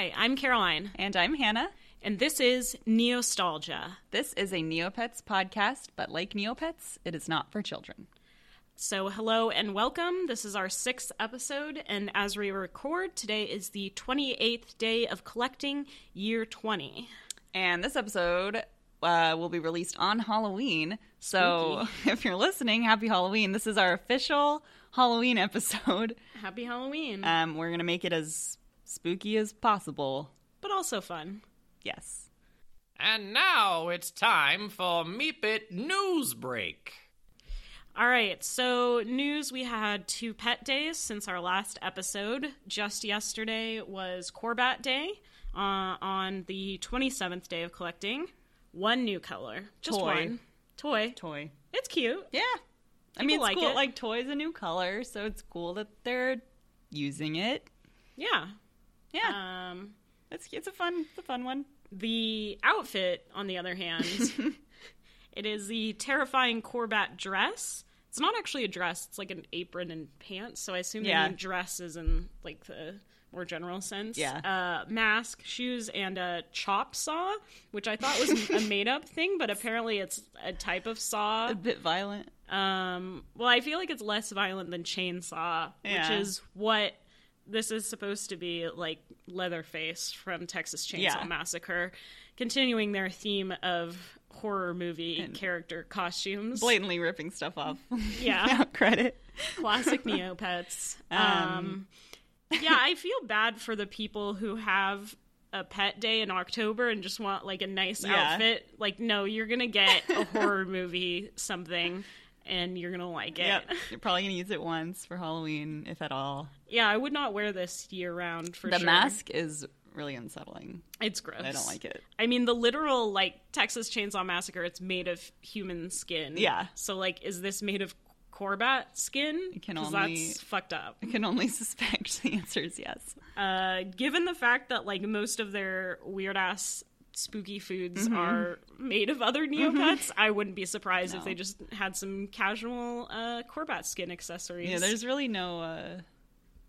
Hi, I'm Caroline, And I'm Hannah. and this is Neostalgia. This is a Neopets podcast, but like Neopets, it is not for children. So, hello and welcome. This is our sixth episode, and as we record, today is the 28th day of collecting, year 20. And this episode uh, will be released on Halloween. So if you're listening, happy Halloween. This is our official Halloween episode. Happy Halloween, Um, we're going to make it as spooky as possible. but also fun. Yes. And now it's time for Meepit News Break. All right, so news we had two pet days since our last episode. Just yesterday was Korbat Day uh, on the 27th day of collecting. One new color. Just Toy. one. Toy. Toy. It's cute. Yeah. I mean, People it's like cool. it. Like, toy's a new color, so it's cool that they're using it. Yeah. Yeah. Um, it's, it's a fun, it's a fun one. the outfit, on the other hand, it is the terrifying Korbat dress. It's not actually a dress, it's like an apron and pants, so I assume Yeah. they mean dresses in like the more general sense. Yeah. Uh, mask, shoes, and a chop saw, which I thought was a made up thing, but apparently it's a type of saw. A bit violent. Um, well, I feel like it's less violent than chainsaw, Yeah. which is what this is supposed to be like Leatherface from Texas Chainsaw Yeah. Massacre, continuing their theme of horror movie character costumes. Blatantly ripping stuff off. Yeah. Without credit. Classic Neopets. Um, Um, yeah, I feel bad for the people who have a pet day in October and just want like a nice Yeah. outfit. Like, no, you're gonna get a horror movie something and you're gonna like it. Yep. You're probably to use it once for Halloween, if at all. Yeah, I would not wear this year round for sure. the sure. mask is really unsettling. It's gross. I don't like it. I mean, the literal like Texas Chainsaw Massacre. It's made of human skin. Yeah. So like, is this made of Korbat skin? It can only- that's fucked up. I can only suspect the answer is yes. Uh, given the fact that like most of their weird ass spooky foods Mm-hmm. are made of other Neopets, I wouldn't be surprised if they just had some casual uh, Korbat skin accessories. Yeah, there's really no, uh,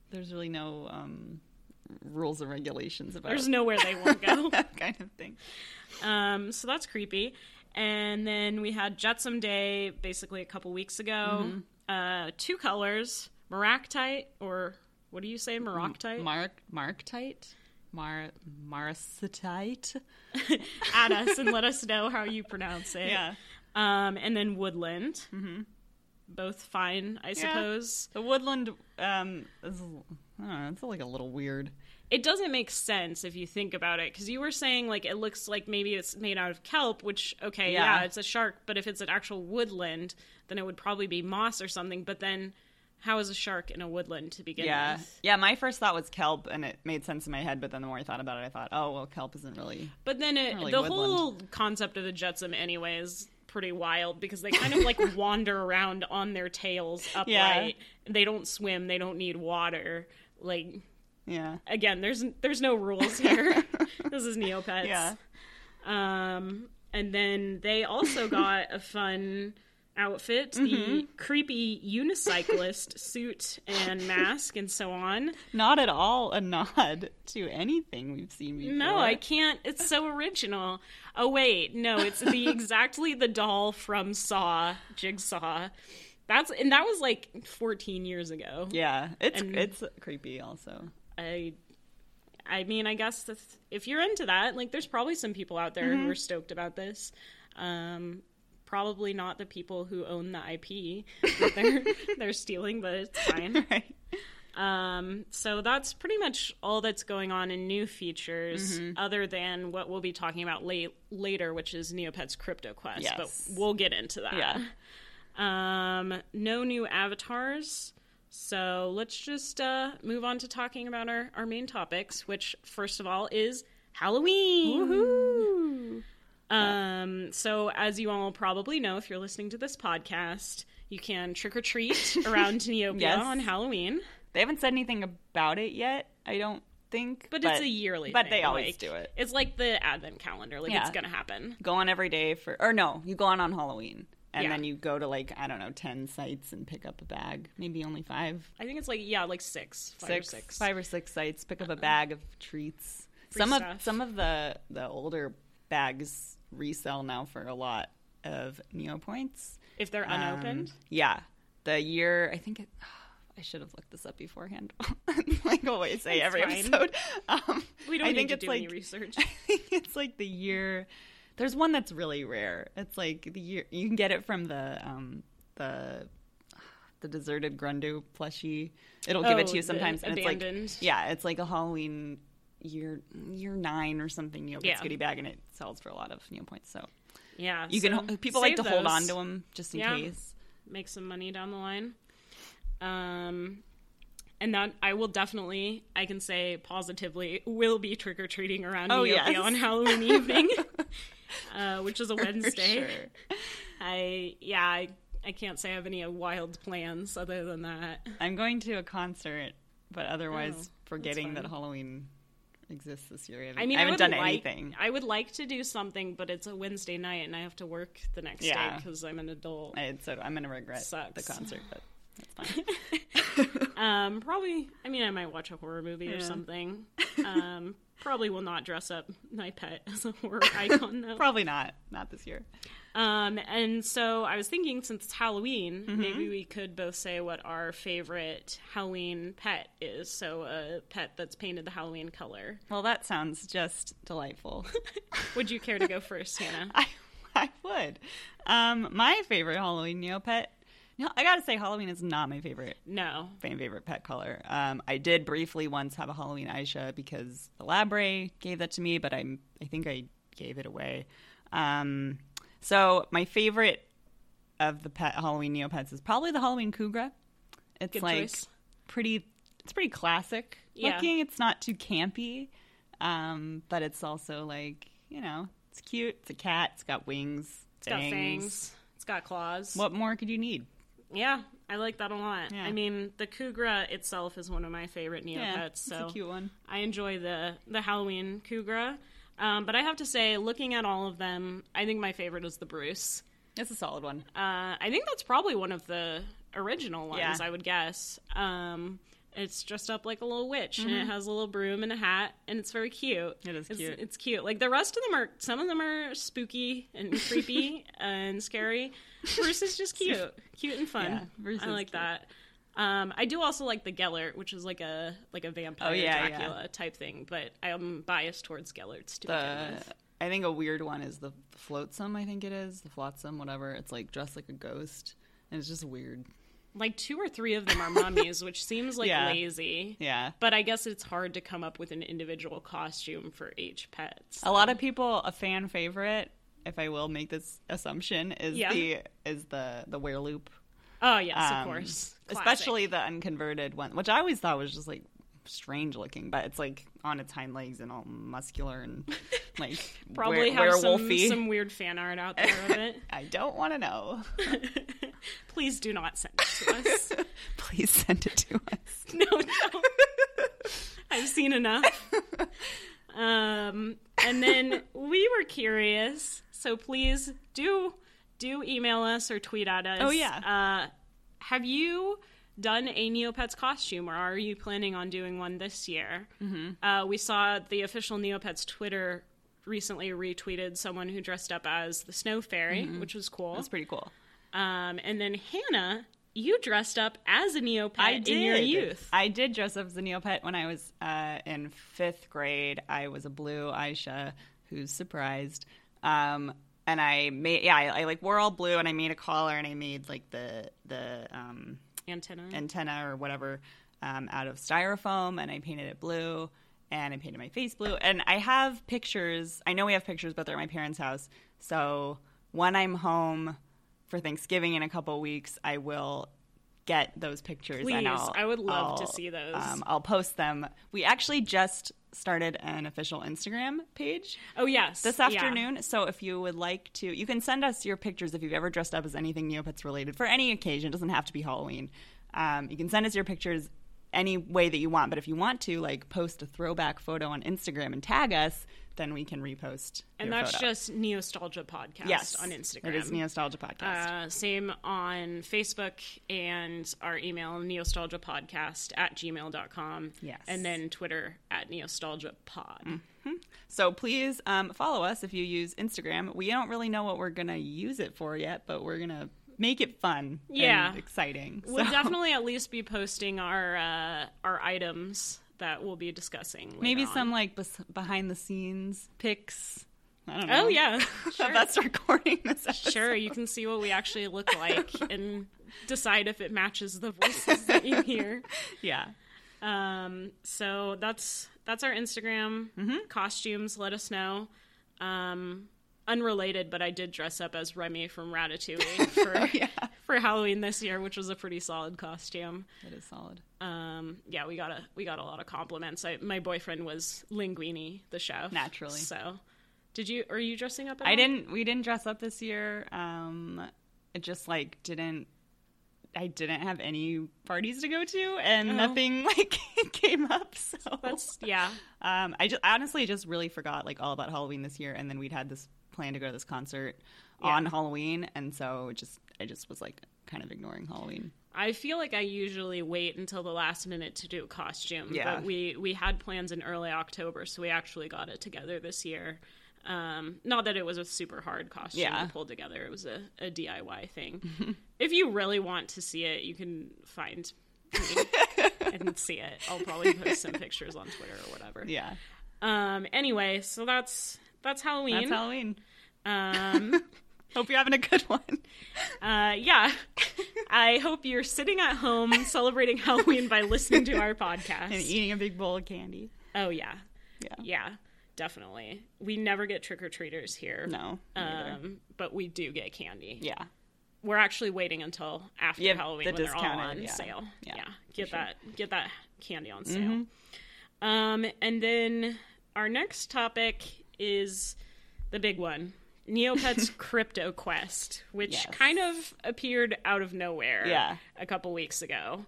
there's really no um, rules and regulations about there's nowhere they won't go. that kind of thing. Um, so that's creepy. And then we had Jetsam Day basically a couple weeks ago. Mm-hmm. Uh, two colors, Maractite, or what do you say, Maractite? Mark, Marktite? Mar, Maracetite? Add us and let us know how you pronounce it. Yeah. Um, and then Woodland. Mm-hmm. Both fine, I suppose. The woodland um, is, know, it's like a little weird. It doesn't make sense if you think about it, because you were saying like it looks like maybe it's made out of kelp, which okay, yeah. Yeah. it's a shark, but if it's an actual woodland, then it would probably be moss or something. But then, how is a shark in a woodland to begin Yeah. with? Yeah, my first thought was kelp, and it made sense in my head, but then the more I thought about it, I thought, oh, well, kelp isn't really. But then it, really the woodland. whole concept of the Jetsam, anyway, is pretty wild because they kind of like wander around on their tails upright. They don't swim. They don't need water. Like Yeah. again, there's there's no rules here. this is Neopets. Yeah. Um, and then they also got a fun outfit, the Mm-hmm. creepy unicyclist suit and mask and so on. Not at all a nod to anything we've seen before. No, I can't. It's so original. Oh wait, no, it's the exactly the doll from Saw, Jigsaw. That's and that was like 14 years ago. Yeah, it's And- it's creepy. Also, I I mean, I guess if you're into that, like there's probably some people out there Mm-hmm. who are stoked about this. Um probably not the people who own the IP that they're they're stealing, but it's fine. right? Um, so that's pretty much all that's going on in new features, Mm-hmm. other than what we'll be talking about late, later, which is Neopets Crypto Quest. Yes. But we'll get into that. Yeah. Um, no new avatars. So let's just uh, move on to talking about our, our main topics, which, first of all, is Halloween. Woohoo! Um, so as you all probably know, if you're listening to this podcast, you can trick or treat around Neopia Yes. on Halloween. They haven't said anything about it yet. I don't think, But, it's a yearly But thing, they always like, do it. It's like the advent calendar. Like Yeah. it's gonna happen. Go on every day for, or no, you go on on Halloween, and Yeah. then you go to like I don't know, ten sites and pick up a bag. Maybe only five, I think it's like yeah, like six, five six, or six. five or six sites. Pick up a bag of treats. free some stuff. of some of the the older bags resell now for a lot of neo points. if they're Um, unopened. yeah, the year I think it, I should have looked this up beforehand, like I always say It's every fine. episode. Um, We don't I need think to it's do like any research. I think it's like the year. There's one that's really rare. It's like the year you can get it from the um the the deserted Grundu plushie. It'll give it Oh, to you sometimes, and it's like abandoned. yeah, it's like a Halloween year year nine or something you Neopets Yeah. goodie bag, and it sells for a lot of Neo points. So Yeah, you so can people like to save hold on to them just in Yeah. case. make some money down the line. Um, and that I will definitely, I can say positively, will be trick or treating around Oh, Neopia yes. on Halloween evening, uh, which is a Wednesday. sure. I yeah, I, I can't say I have any wild plans other than that. I'm going to a concert, but otherwise Oh, forgetting that. Halloween exists this year. I haven't, I mean, I I, haven't would done like, anything. I would like to do something, but it's a Wednesday night and I have to work the next day because I'm an adult. I, so I'm gonna regret Sucks. the concert, but that's fine. Um, probably. I mean, I might watch a horror movie or something. Um, probably will not dress up my pet as a horror icon though. Probably not. Not this year. Um, and so I was thinking, since it's Halloween, Mm-hmm. maybe we could both say what our favorite Halloween pet is. So a pet that's painted the Halloween color. Well, that sounds just delightful. Would you care to go first, Hannah? I, I would. Um, my favorite Halloween Neopet. No, I gotta say, Halloween is not my favorite No. fan favorite pet color. Um, I did briefly once have a Halloween Aisha because the Lab Ray gave that to me, but I'm I think I gave it away. Um, so my favorite of the pet Halloween Neopets is probably the Halloween Kugra. It's Good like choice. pretty. It's pretty classic Yeah. looking. It's not too campy, um, but it's also like you know, it's cute. It's a cat. It's got wings. It's got fangs. It's got claws. What more could you need? Yeah, I like that a lot. Yeah. I mean, the Kugra itself is one of my favorite Neopets. Yeah, it's so a cute one. I enjoy the the Halloween Kugra. Um, but I have to say, looking at all of them, I think my favorite is the Bruce. It's a solid one. Uh, I think that's probably one of the original ones. Yeah. I would guess. Um, it's dressed up like a little witch, and it has a little broom and a hat, and it's very cute. Mm-hmm. It is It's, cute. It's cute. Like the rest of them are. Some of them are spooky and creepy and scary. Bruce is just cute, cute and fun. Yeah, Bruce I is like cute. that. Um, I do also like the Gelert, which is like a like a vampire Oh, yeah, Dracula type thing, but I'm biased towards Gelerts to the begin with. I think a weird one is the flotsam. I think it is the flotsam, whatever. It's like dressed like a ghost, and it's just weird. Like two or three of them are mummies, which seems like Yeah. lazy. Yeah, But I guess it's hard to come up with an individual costume for each pet. so- a lot of people a fan favorite, if I will make this assumption, is Yeah. the is the the Werelupe, Oh yes, Um, of course. Classic. especially the unconverted one, which I always thought was just like strange looking, but it's like on its hind legs and all muscular and like probably were- have some, werewolfy. some weird fan art out there of it. I don't want to know. Please do not send it to us. Please send it to us. no, no. I've seen enough. Um, and then we were curious, so please do do email us or tweet at us. Oh, yeah. Uh, have you done a Neopets costume, or are you planning on doing one this year? Mm-hmm. Uh, we saw the official Neopets Twitter recently retweeted someone who dressed up as the Snow Fairy, which was cool. That's pretty cool. Um, and then Hannah, you dressed up as a Neopet in your youth. I did dress up as a Neopet when I was uh, in fifth grade. I was a blue Aisha who's surprised. Um, and I made, yeah, I, I like wore all blue and I made a collar and I made like the, the, um, Antenna. antenna or whatever um, out of styrofoam and I painted it blue and I painted my face blue. And I have pictures. I know we have pictures, but they're at my parents' house. So when I'm home for Thanksgiving in a couple weeks, I will get those pictures. Please, and I'll, I would love to I'll, see those. Um, I'll post them. We actually just started an official Instagram page oh yes, this yeah. afternoon. So if you would like to, you can send us your pictures if you've ever dressed up as anything Neopets related for any occasion. It doesn't have to be Halloween. Um, you can send us your pictures any way that you want. But if you want to, like, post a throwback photo on Instagram and tag us, then we can repost. And that's photo. just Neostalgia Podcast yes on Instagram. It is Neostalgia Podcast. Uh, same on Facebook and our email, neostalgiapodcast at gmail.com. Yes. And then Twitter at neostalgiapod. So please um, follow us if you use Instagram. We don't really know what we're gonna use it for yet, but we're gonna make it fun, Yeah. and exciting. We'll definitely at least be posting our uh, our items that we'll be discussing. maybe on. some like bes- behind the scenes pics. I don't know. Oh yeah, of us recording this. Episode. sure. You can see what we actually look like and decide if it matches the voices that you hear. Yeah. Um, so that's that's our Instagram Mm-hmm. costumes. Let us know. Um, unrelated, but I did dress up as Remy from Ratatouille for Oh, Yeah. for Halloween this year, which was a pretty solid costume. It is solid. Um, yeah, we got a we got a lot of compliments. I, my boyfriend was Linguini, the chef, Naturally. So, did you? Are you dressing up? At I all? didn't. We didn't dress up this year. Um, it just like didn't. I didn't have any parties to go to, and Oh. nothing like came up. So That's yeah. Um, I just honestly just really forgot like all about Halloween this year, and then we'd had this plan to go to this concert Yeah. on Halloween, and so it just I just was like kind of ignoring Halloween. I feel like I usually wait until the last minute to do a costume. Yeah. But we we had plans in early October, so we actually got it together this year. Um, not that it was a super hard costume Yeah. to pull together; it was a, a DIY thing. if you really want to see it, you can find me and see it. I'll probably post some pictures on Twitter or whatever. Yeah, Um. Anyway, so that's that's Halloween. that's Halloween. um. Hope you're having a good one. Uh, yeah. I hope you're sitting at home celebrating Halloween by listening to our podcast. and eating a big bowl of candy. Oh yeah, Yeah. yeah, definitely. We never get trick or treaters here. No. Um, but we do get candy. yeah. We're actually waiting until after Yeah, Halloween the when they're all on yeah. sale. Yeah, Yeah, get sure. Mm-hmm. that get that candy on sale. Um, and then our next topic is the big one. Neopets Crypto Quest, which Yes. kind of appeared out of nowhere Yeah. a couple weeks ago.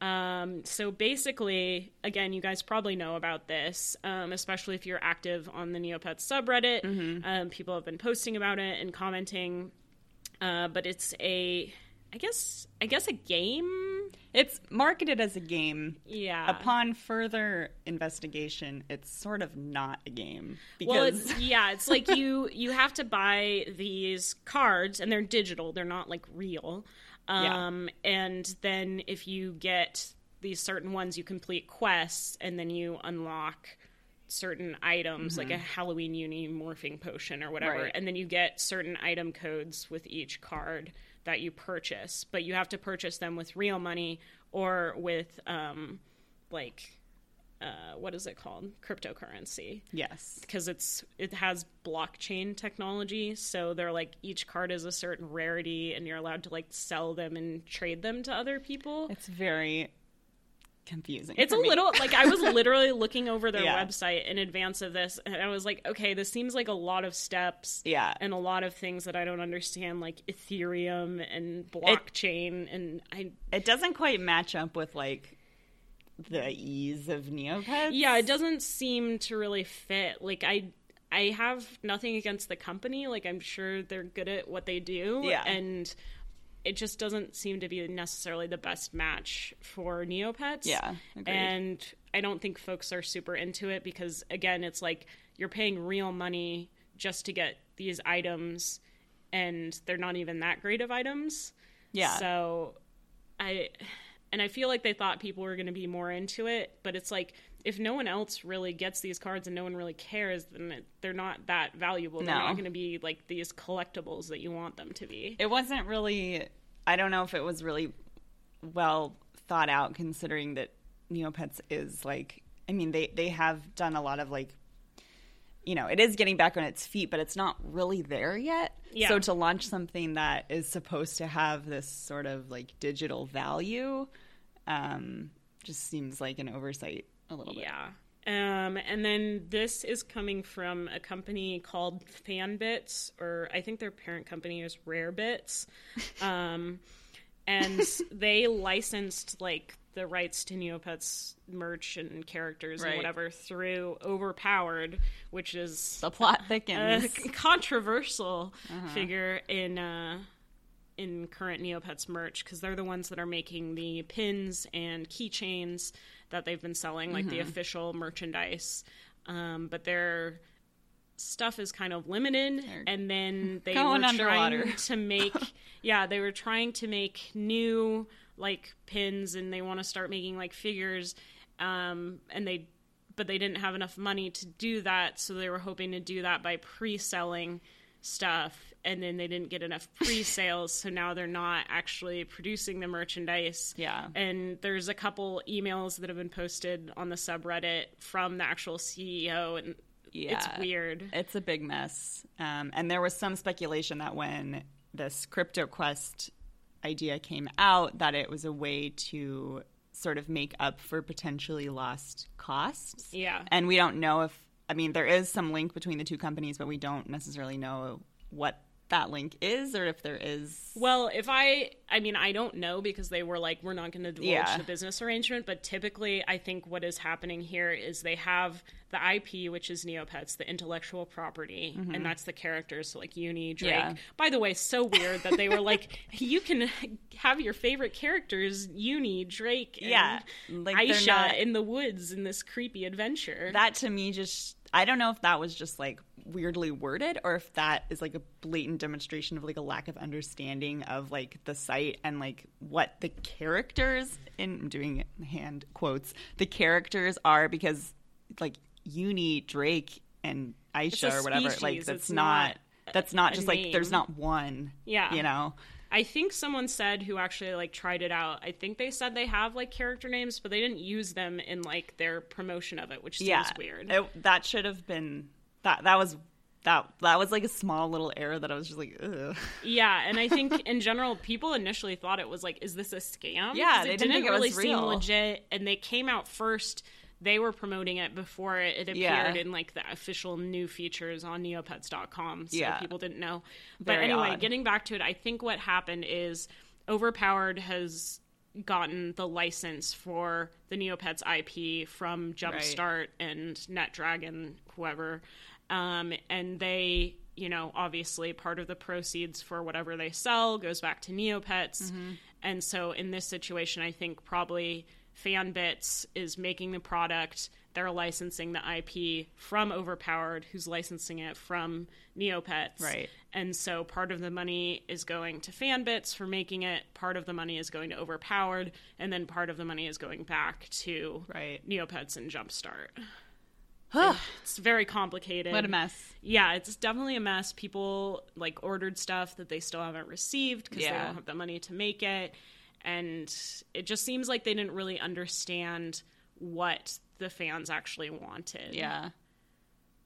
Um, so basically, again, you guys probably know about this, um, especially if you're active on the Neopets subreddit. Mm-hmm. Um, people have been posting about it and commenting. Uh, but it's a, I guess, I guess a game. It's marketed as a game. Yeah. Upon further investigation, it's sort of not a game well, because it's, yeah, it's like you you have to buy these cards, and they're digital; they're not like real. Yeah. Um, and then if you get these certain ones, you complete quests, and then you unlock certain items, like a Halloween uni morphing potion or whatever, Mm-hmm. Right. and then you get certain item codes with each card that you purchase, but you have to purchase them with real money or with um, like uh, what is it called, cryptocurrency. Yes, because it's it has blockchain technology so they're like each card is a certain rarity and you're allowed to like sell them and trade them to other people. It's very confusing. it's a me. little like i was literally looking over their Yeah. website in advance of this and i was like okay this seems like a lot of steps Yeah. and a lot of things that i don't understand like ethereum and blockchain and i It doesn't quite match up with like the ease of Neopets. yeah it doesn't seem to really fit like i i have nothing against the company like i'm sure they're good at what they do Yeah. and it just doesn't seem to be necessarily the best match for neopets Yeah, agreed. and i don't think folks are super into it because again it's like you're paying real money just to get these items and they're not even that great of items Yeah. so I and I feel like they thought people were going to be more into it, but it's like if no one else really gets these cards and no one really cares, then they're not that valuable. They're No. not going to be like these collectibles that you want them to be. it wasn't really. I don't know if it was really well thought out, considering that Neopets is like. I mean, they they have done a lot of like. You know, it is getting back on its feet, but it's not really there yet. Yeah. So to launch something that is supposed to have this sort of like digital value, um, just seems like an oversight a little bit. Yeah. Um, and then this is coming from a company called FanBits, or I think their parent company is RareBits. Um, and they licensed like the rights to Neopets merch and characters and whatever through Overpowered, which is The plot a thickens. controversial figure in uh, in current Neopets merch because they're the ones that are making the pins and keychains that they've been selling, like the official merchandise. Um, but their stuff is kind of limited, and then they were underwater. trying to make yeah they were trying to make new like pins, and they want to start making like figures, um, and they but they didn't have enough money to do that, so they were hoping to do that by pre-selling stuff and then they didn't get enough pre-sales so now they're not actually producing the merchandise Yeah. and there's a couple emails that have been posted on the subreddit from the actual ceo and Yeah. it's weird It's a big mess. Um, and there was some speculation that when this crypto quest idea came out, that it was a way to sort of make up for potentially lost costs. Yeah. And we don't know if, I mean, there is some link between the two companies, but we don't necessarily know what that link is or if there is. Well, if I, I mean, I don't know because they were like, we're not going to divulge Yeah. the business arrangement. But typically, I think what is happening here is they have the IP, which is Neopets, the intellectual property, and that's the characters, so like Uni, Draik. Mm-hmm. Yeah. By the way, so weird that they were like, you can have your favorite characters, Uni, Draik, and Yeah, like, Aisha not- in the woods in this creepy adventure. That to me just, I don't know if that was just like weirdly worded or if that is like a blatant demonstration of like a lack of understanding of like the site and like what the characters in I'm doing hand quotes the characters are because like Uni Draik and Aisha or whatever like that's not, not that's not just like there's not one Yeah. you know I think someone said who actually like tried it out. I think they said they have like character names, but they didn't use them in like their promotion of it, which seems yeah weird. It- that should have been that that was that that was like a small little error that I was just like Ugh. yeah, and I think in general, people initially thought it was like, "Is this a scam?" Yeah, they it didn't think it really was seem legit, and they came out first. They were promoting it before it, appeared Yeah. in like the official new features on Neopets.com, so Yeah. people didn't know. But Very anyway, odd. getting back to it, I think what happened is Overpowered has gotten the license for the Neopets IP from Jumpstart and NetDragon, whoever, um, and they, you know, obviously part of the proceeds for whatever they sell goes back to Neopets, and so in this situation, I think probably FanBits is making the product. They're licensing the IP from Overpowered, who's licensing it from Neopets. Right. And so part of the money is going to FanBits for making it, part of the money is going to Overpowered, and then part of the money is going back to Right. Neopets and Jumpstart. It's very complicated. what a mess Yeah, it's definitely a mess. People like ordered stuff that they still haven't received because they don't have the money to make it, and it just seems like they didn't really understand what the fans actually wanted. Yeah.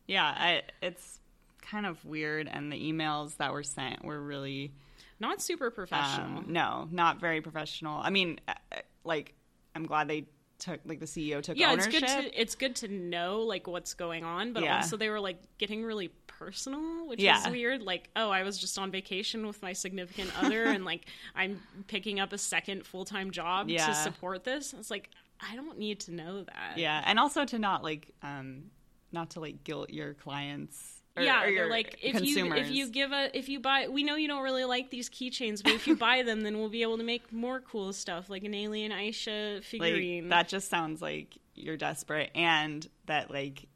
Yeah, I, it's kind of weird, and the emails that were sent were really not super professional. um, no, not very professional. I mean, uh, uh, like I'm glad they took like the CEO took yeah, it's good to it's good to know like what's going on, but Yeah. also they were like getting really personal, which Yeah. is weird. Like, oh, I was just on vacation with my significant other, and like I'm picking up a second full time job Yeah. to support this. It's like I don't need to know that. yeah, and also to not like um not to like guilt your clients. Or, yeah, or like if consumers. you if you give a if you buy we know you don't really like these keychains, but if you buy them, then we'll be able to make more cool stuff like an alien Aisha like figurine. that just sounds like you're desperate and that like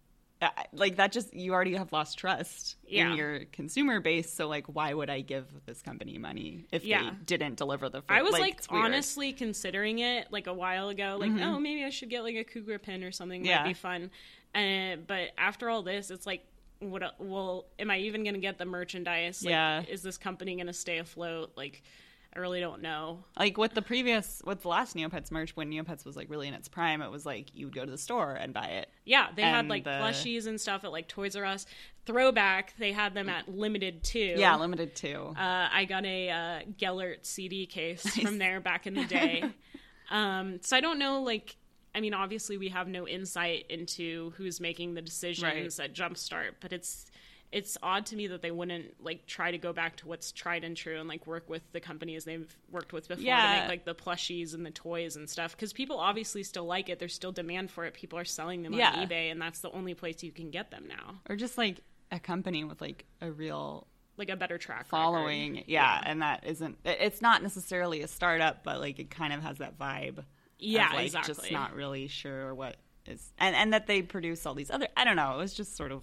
uh, like that just you already have lost trust Yeah. in your consumer base so like why would i give this company money if Yeah. they didn't deliver the I was like. Mm-hmm. honestly considering it like a while ago, like oh maybe I should get like a Kugra pin or something. Yeah. That'd be fun. Uh, but after all this, it's like, what? Well, am I even going to get the merchandise? Like, Yeah. Is this company going to stay afloat? Like, I really don't know. like with the previous with the last neopets merch when neopets was like really in its prime it was like you would go to the store and buy it Yeah, they had like the- plushies and stuff at like Toys R Us. Throwback, they had them at limited too. yeah limited too Uh, I got a uh, Gelert CD case from there back in the day. um, so I don't know, like, I mean, obviously we have no insight into who's making the decisions at Jumpstart, but it's it's odd to me that they wouldn't like try to go back to what's tried and true and like work with the companies they've worked with before to make like the plushies and the toys and stuff because people obviously still like it. There's still demand for it. People are selling them Yeah. on eBay, and that's the only place you can get them now. or just like a company with like a real Like a better track following. Yeah, and that isn't. It's not necessarily a startup, but like it kind of has that vibe. Yeah, like, exactly. Just not really sure what is, and and that they produce all these other. I don't know. It was just sort of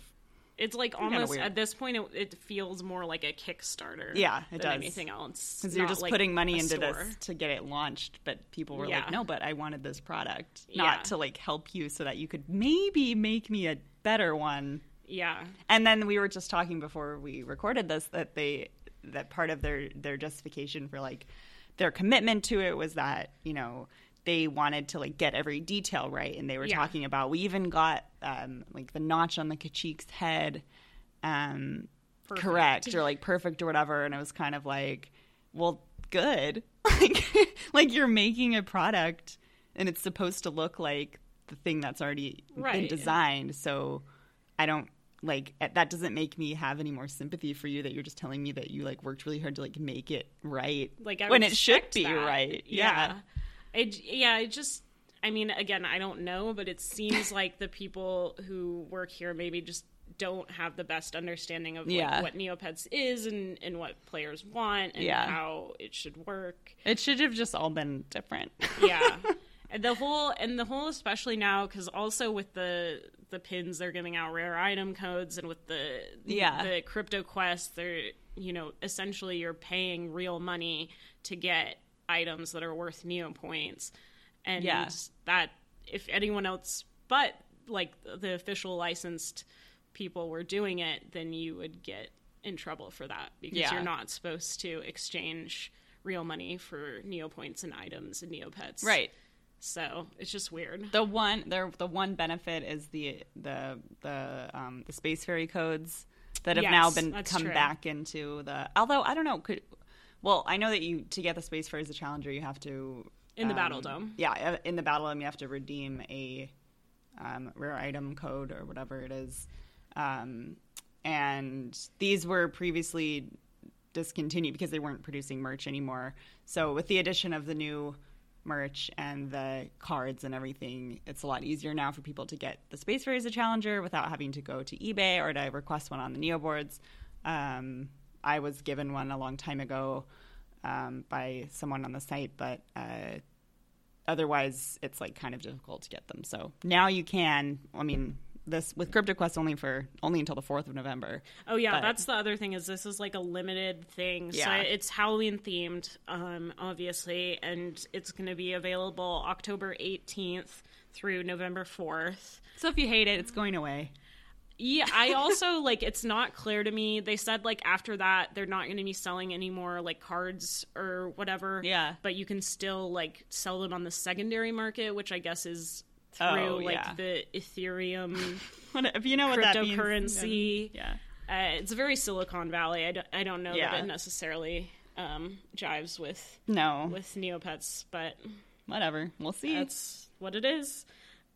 It's like almost at this point, it, it feels more like a Kickstarter. Yeah, it than does. anything else. because you're just like putting money into store. this to get it launched, but people were Yeah. like, no, but I wanted this product, Yeah. not to like help you so that you could maybe make me a better one. Yeah, And then we were just talking before we recorded this that they that part of their their justification for like their commitment to it was that you know they wanted to like get every detail right, and they were Yeah. talking about we even got um, like the notch on the Kacheek's head um, correct or like perfect or whatever, and it was kind of like, well, good, like like you're making a product and it's supposed to look like the thing that's already been designed, so I don't like eh, that doesn't make me have any more sympathy for you that you're just telling me that you like worked really hard to like make it right like I when it should be that. right. Yeah, It, yeah. It just, I mean, again, I don't know, but it seems like the people who work here maybe just don't have the best understanding of like, Yeah. what Neopets is and and what players want and Yeah. how it should work. it should have just all been different yeah and the whole and the whole especially now because also with the the pins they're giving out rare item codes and with the Yeah. the crypto quest they're you know essentially you're paying real money to get items that are worth neo points. And that if anyone else but like the official licensed people were doing it then you would get in trouble for that because Yeah. you're not supposed to exchange real money for Neo points and items and neopets right. So it's just weird. The one there the one benefit is the the the um the space fairy codes that have now been come true. back into the although i don't know could well i know that you to get the space fairy as a challenger you have to In the um, Battledome. yeah uh, in the Battledome you have to redeem a um, rare item code or whatever it is um, and these were previously discontinued because they weren't producing merch anymore. So with the addition of the new merch and the cards and everything, it's a lot easier now for people to get the Space Fairy as a challenger without having to go to eBay or to request one on the Neo boards. Um, I was given one a long time ago um, by someone on the site, but uh, otherwise it's like kind of difficult to get them. So now you can. I mean, this with Crypto Quest only for only until the fourth of November. oh yeah But- that's the other thing is this is like a limited thing so Yeah. it's halloween themed um obviously and it's going to be available october 18th through november 4th So if you hate it, it's going away. Yeah, I also like it's not clear to me. They said like after that they're not going to be selling any more like cards or whatever. Yeah. But you can still like sell them on the secondary market, which I guess is through Oh, like yeah. the Ethereum If you know what that means, cryptocurrency. yeah. Uh, it's very Silicon Valley. I don't, I don't know Yeah. that it necessarily um, jives with No, with Neopets, but whatever. We'll see. that's what it is.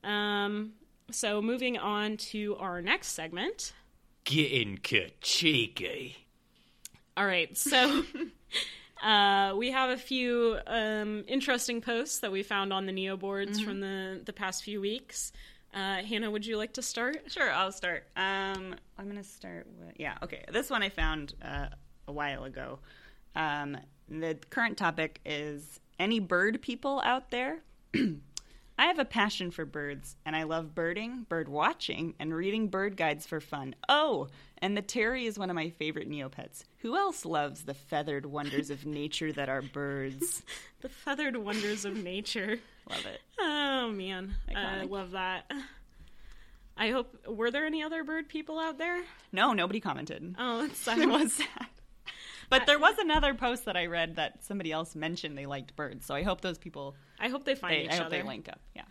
Um, so moving on to our next segment. Getting cheeky. All right, so uh, we have a few um, interesting posts that we found on the Neo boards Mm-hmm. from the the past few weeks. Uh, Hannah, would you like to start? Sure, I'll start. Um, I'm going to start with yeah. Okay, this one I found uh, a while ago. Um, the current topic is any bird people out there. I have a passion for birds, and I love birding, bird watching, and reading bird guides for fun. Oh, and the Pteri is one of my favorite Neopets. Who else loves the feathered wonders of nature that are birds? The feathered wonders of nature. Love it. Oh man, I Iconic. love that. I hope. Were there any other bird people out there? No, nobody commented. Oh, that's it was sad. But there was another post that I read that somebody else mentioned they liked birds, so I hope those people I hope they find they, each I hope other. they link up. Yeah.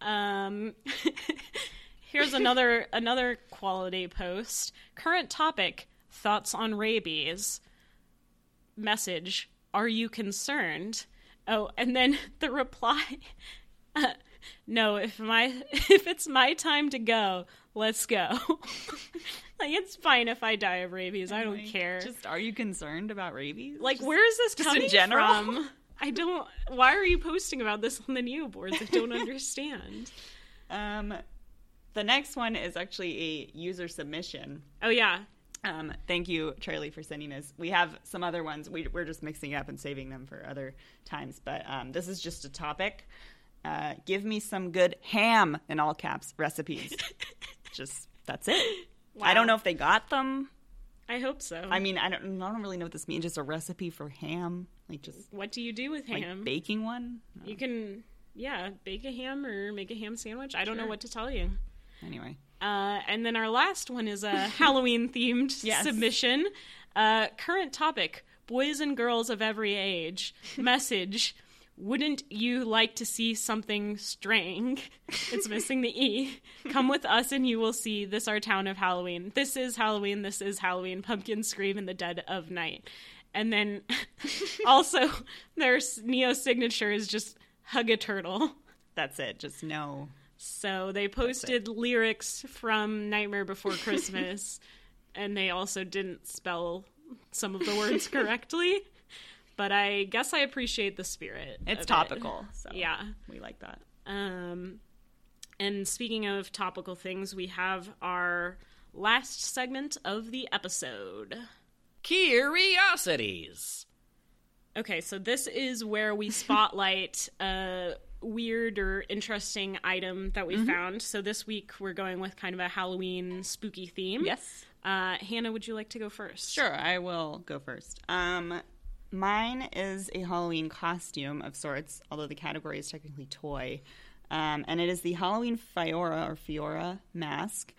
Um, here's another another quality post. Current topic: thoughts on rabies. Message: Are you concerned? Oh, and then the reply: uh, no, if my if it's my time to go, let's go. like it's fine if I die of rabies. I don't Like, care. Just are you concerned about rabies? like Just- where is this just in coming general? from? I don't. Why are you posting about this on the Neo boards? I don't understand. Um, the next one is actually a user submission. Oh yeah, Um, thank you, Charlie, for sending this. We have some other ones. We, we're just mixing up and saving them for other times. But um, this is just a topic. Uh, give me some good ham in all caps recipes. just that's it. I don't know if they got them. I hope so. I mean, I don't. I don't really know what this means. Just a recipe for ham, like just what do you do with like ham? baking one. You can, yeah, bake a ham or make a ham sandwich. I don't know what to tell you. Anyway, Uh, and then our last one is a Halloween themed Yes. submission. Uh, current topic boys and girls of every age. Message Wouldn't you like to see something strange? It's missing the E. Come with us and you will see this our town of Halloween. This is Halloween. This is Halloween. Pumpkins scream in the dead of night. And then also their Neo signature is just hug a turtle. that's it. Just no. So they posted lyrics from Nightmare Before Christmas, and they also didn't spell some of the words correctly. But I guess I appreciate the spirit. It's of it. topical. So Yeah. we like that. Um, and speaking of topical things, we have our last segment of the episode. Curiosities. Okay, so this is where we spotlight a weird or interesting item that we Mm-hmm. found. So this week we're going with kind of a Halloween spooky theme. Yes. Uh, Hannah, would you like to go first? Sure, I will go first. Um, mine is a Halloween costume of sorts, although the category is technically toy. Um, and it is the Halloween Fiora or Fiora mask.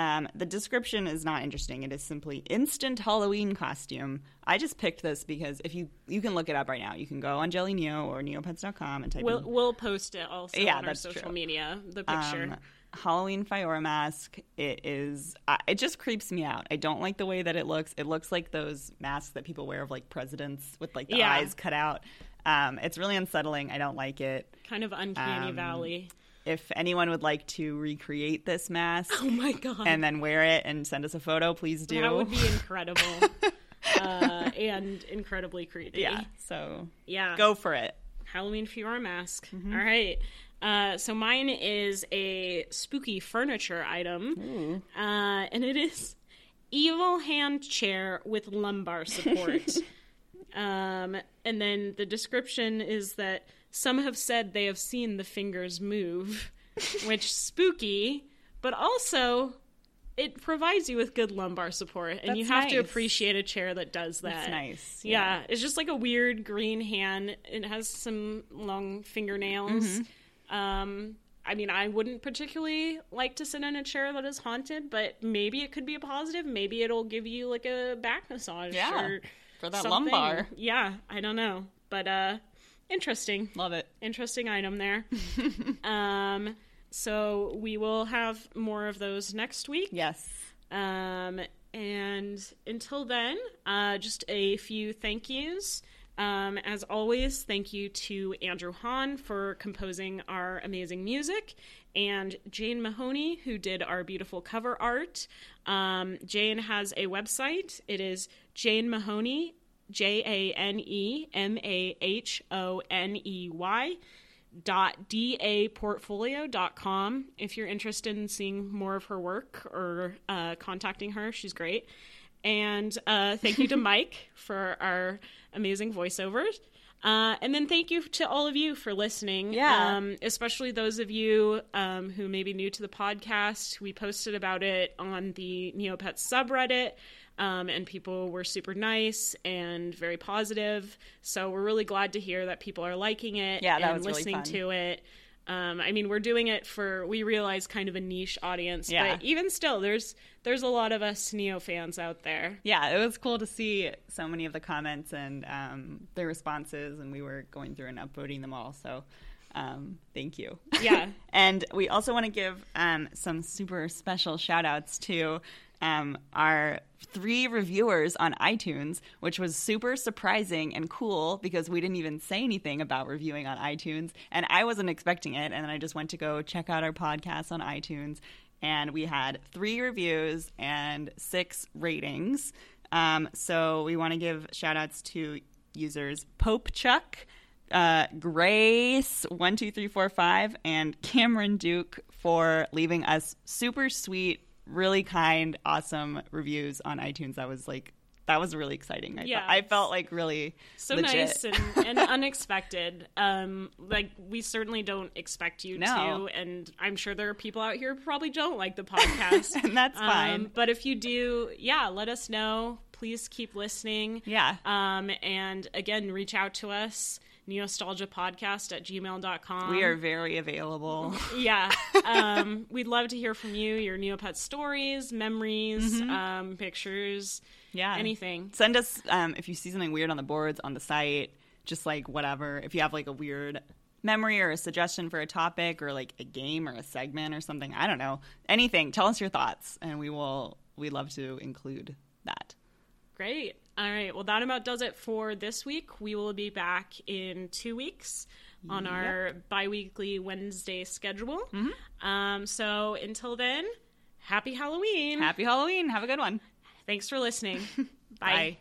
Um, the description is not interesting. It is simply instant Halloween costume. I just picked this because if you you can look it up right now. You can go on JellyNeo or neopets.com and type We'll in we'll post it also Yeah, on our social true. media. The picture. um, Halloween Fiora mask. It is. Uh, it just creeps me out. I don't like the way that it looks. It looks like those masks that people wear of like presidents with like the Yeah. eyes cut out. Um, it's really unsettling. I don't like it. kind of uncanny um, valley. If anyone would like to recreate this mask Oh my god. and then wear it and send us a photo, please do. That would be incredible. uh, and incredibly creepy. yeah. So Yeah. go for it. Halloween Fiora mask. Mm-hmm. All right. Uh, so mine is a spooky furniture item, uh, and it is evil hand chair with lumbar support. um, and then the description is that some have said they have seen the fingers move, which spooky, but also it provides you with good lumbar support, and you That's have to appreciate a chair that does that. That's nice. Yeah. it's just like a weird green hand. It has some long fingernails. Mm-hmm. Um, I mean, I wouldn't particularly like to sit in a chair that is haunted, but maybe it could be a positive. Maybe it'll give you like a back massage. Yeah, or for that something. lumbar. Yeah, I don't know, but uh, interesting Love it. interesting item there. um, so we will have more of those next week. Yes. Um, and until then, uh, just a few thank yous. Um, as always, thank you to Andrew Hahn for composing our amazing music, and Jane Mahoney, who did our beautiful cover art. Um, Jane has a website. It is Jane Mahoney, J A N E M A H O N E Y dot daportfolio.com if you're interested in seeing more of her work or uh, contacting her she's great. And uh, thank you to mike for our amazing voiceovers. Uh, and then thank you to all of you for listening. Yeah. um, especially those of you um, who may be new to the podcast. We posted about it on the neopets subreddit um, and people were super nice and very positive. So we're really glad to hear that people are liking it Yeah, that and was really listening fun. to it. Um, I mean, we're doing it for we realize kind of a niche audience, Yeah. but even still, there's there's a lot of us Neo fans out there. yeah, it was cool to see so many of the comments and um, their responses, and we were going through and upvoting them all. So, um, thank you. Yeah. and we also want to give um, some super special shout outs to um, our three reviewers on iTunes, which was super surprising and cool because we didn't even say anything about reviewing on iTunes. And I wasn't expecting it. And then I just went to go check out our podcast on iTunes. And we had three reviews and six ratings. Um, so we want to give shout outs to users Pope Chuck, uh, Grace one two three four five, and Cameron Duke for leaving us super sweet, really kind, awesome reviews on iTunes. That was like that was really exciting. I, Yeah. I felt like really so legit. nice and, and unexpected. Um, like we certainly don't expect you No. to, and I'm sure there are people out here who probably don't like the podcast, And that's Um, fine. but if you do, yeah, let us know. Please keep listening. Yeah. Um, and again, reach out to us. Neostalgiapodcast at gmail.com. we are very available. Yeah. Um, we'd love to hear from you, your Neopet stories, memories, Mm-hmm. um, pictures, Yeah. anything. Send us um, if you see something weird on the boards on the site, just like whatever. If you have like a weird memory or a suggestion for a topic or like a game or a segment or something, I don't know. Anything. Tell us your thoughts and we will we'd love to include that. Great. All right. Well, that about does it for this week. We will be back in two weeks on our bi weekly Wednesday schedule. Mm-hmm. Um, so until then, happy Halloween. Happy Halloween. Have a good one. Thanks for listening. Bye.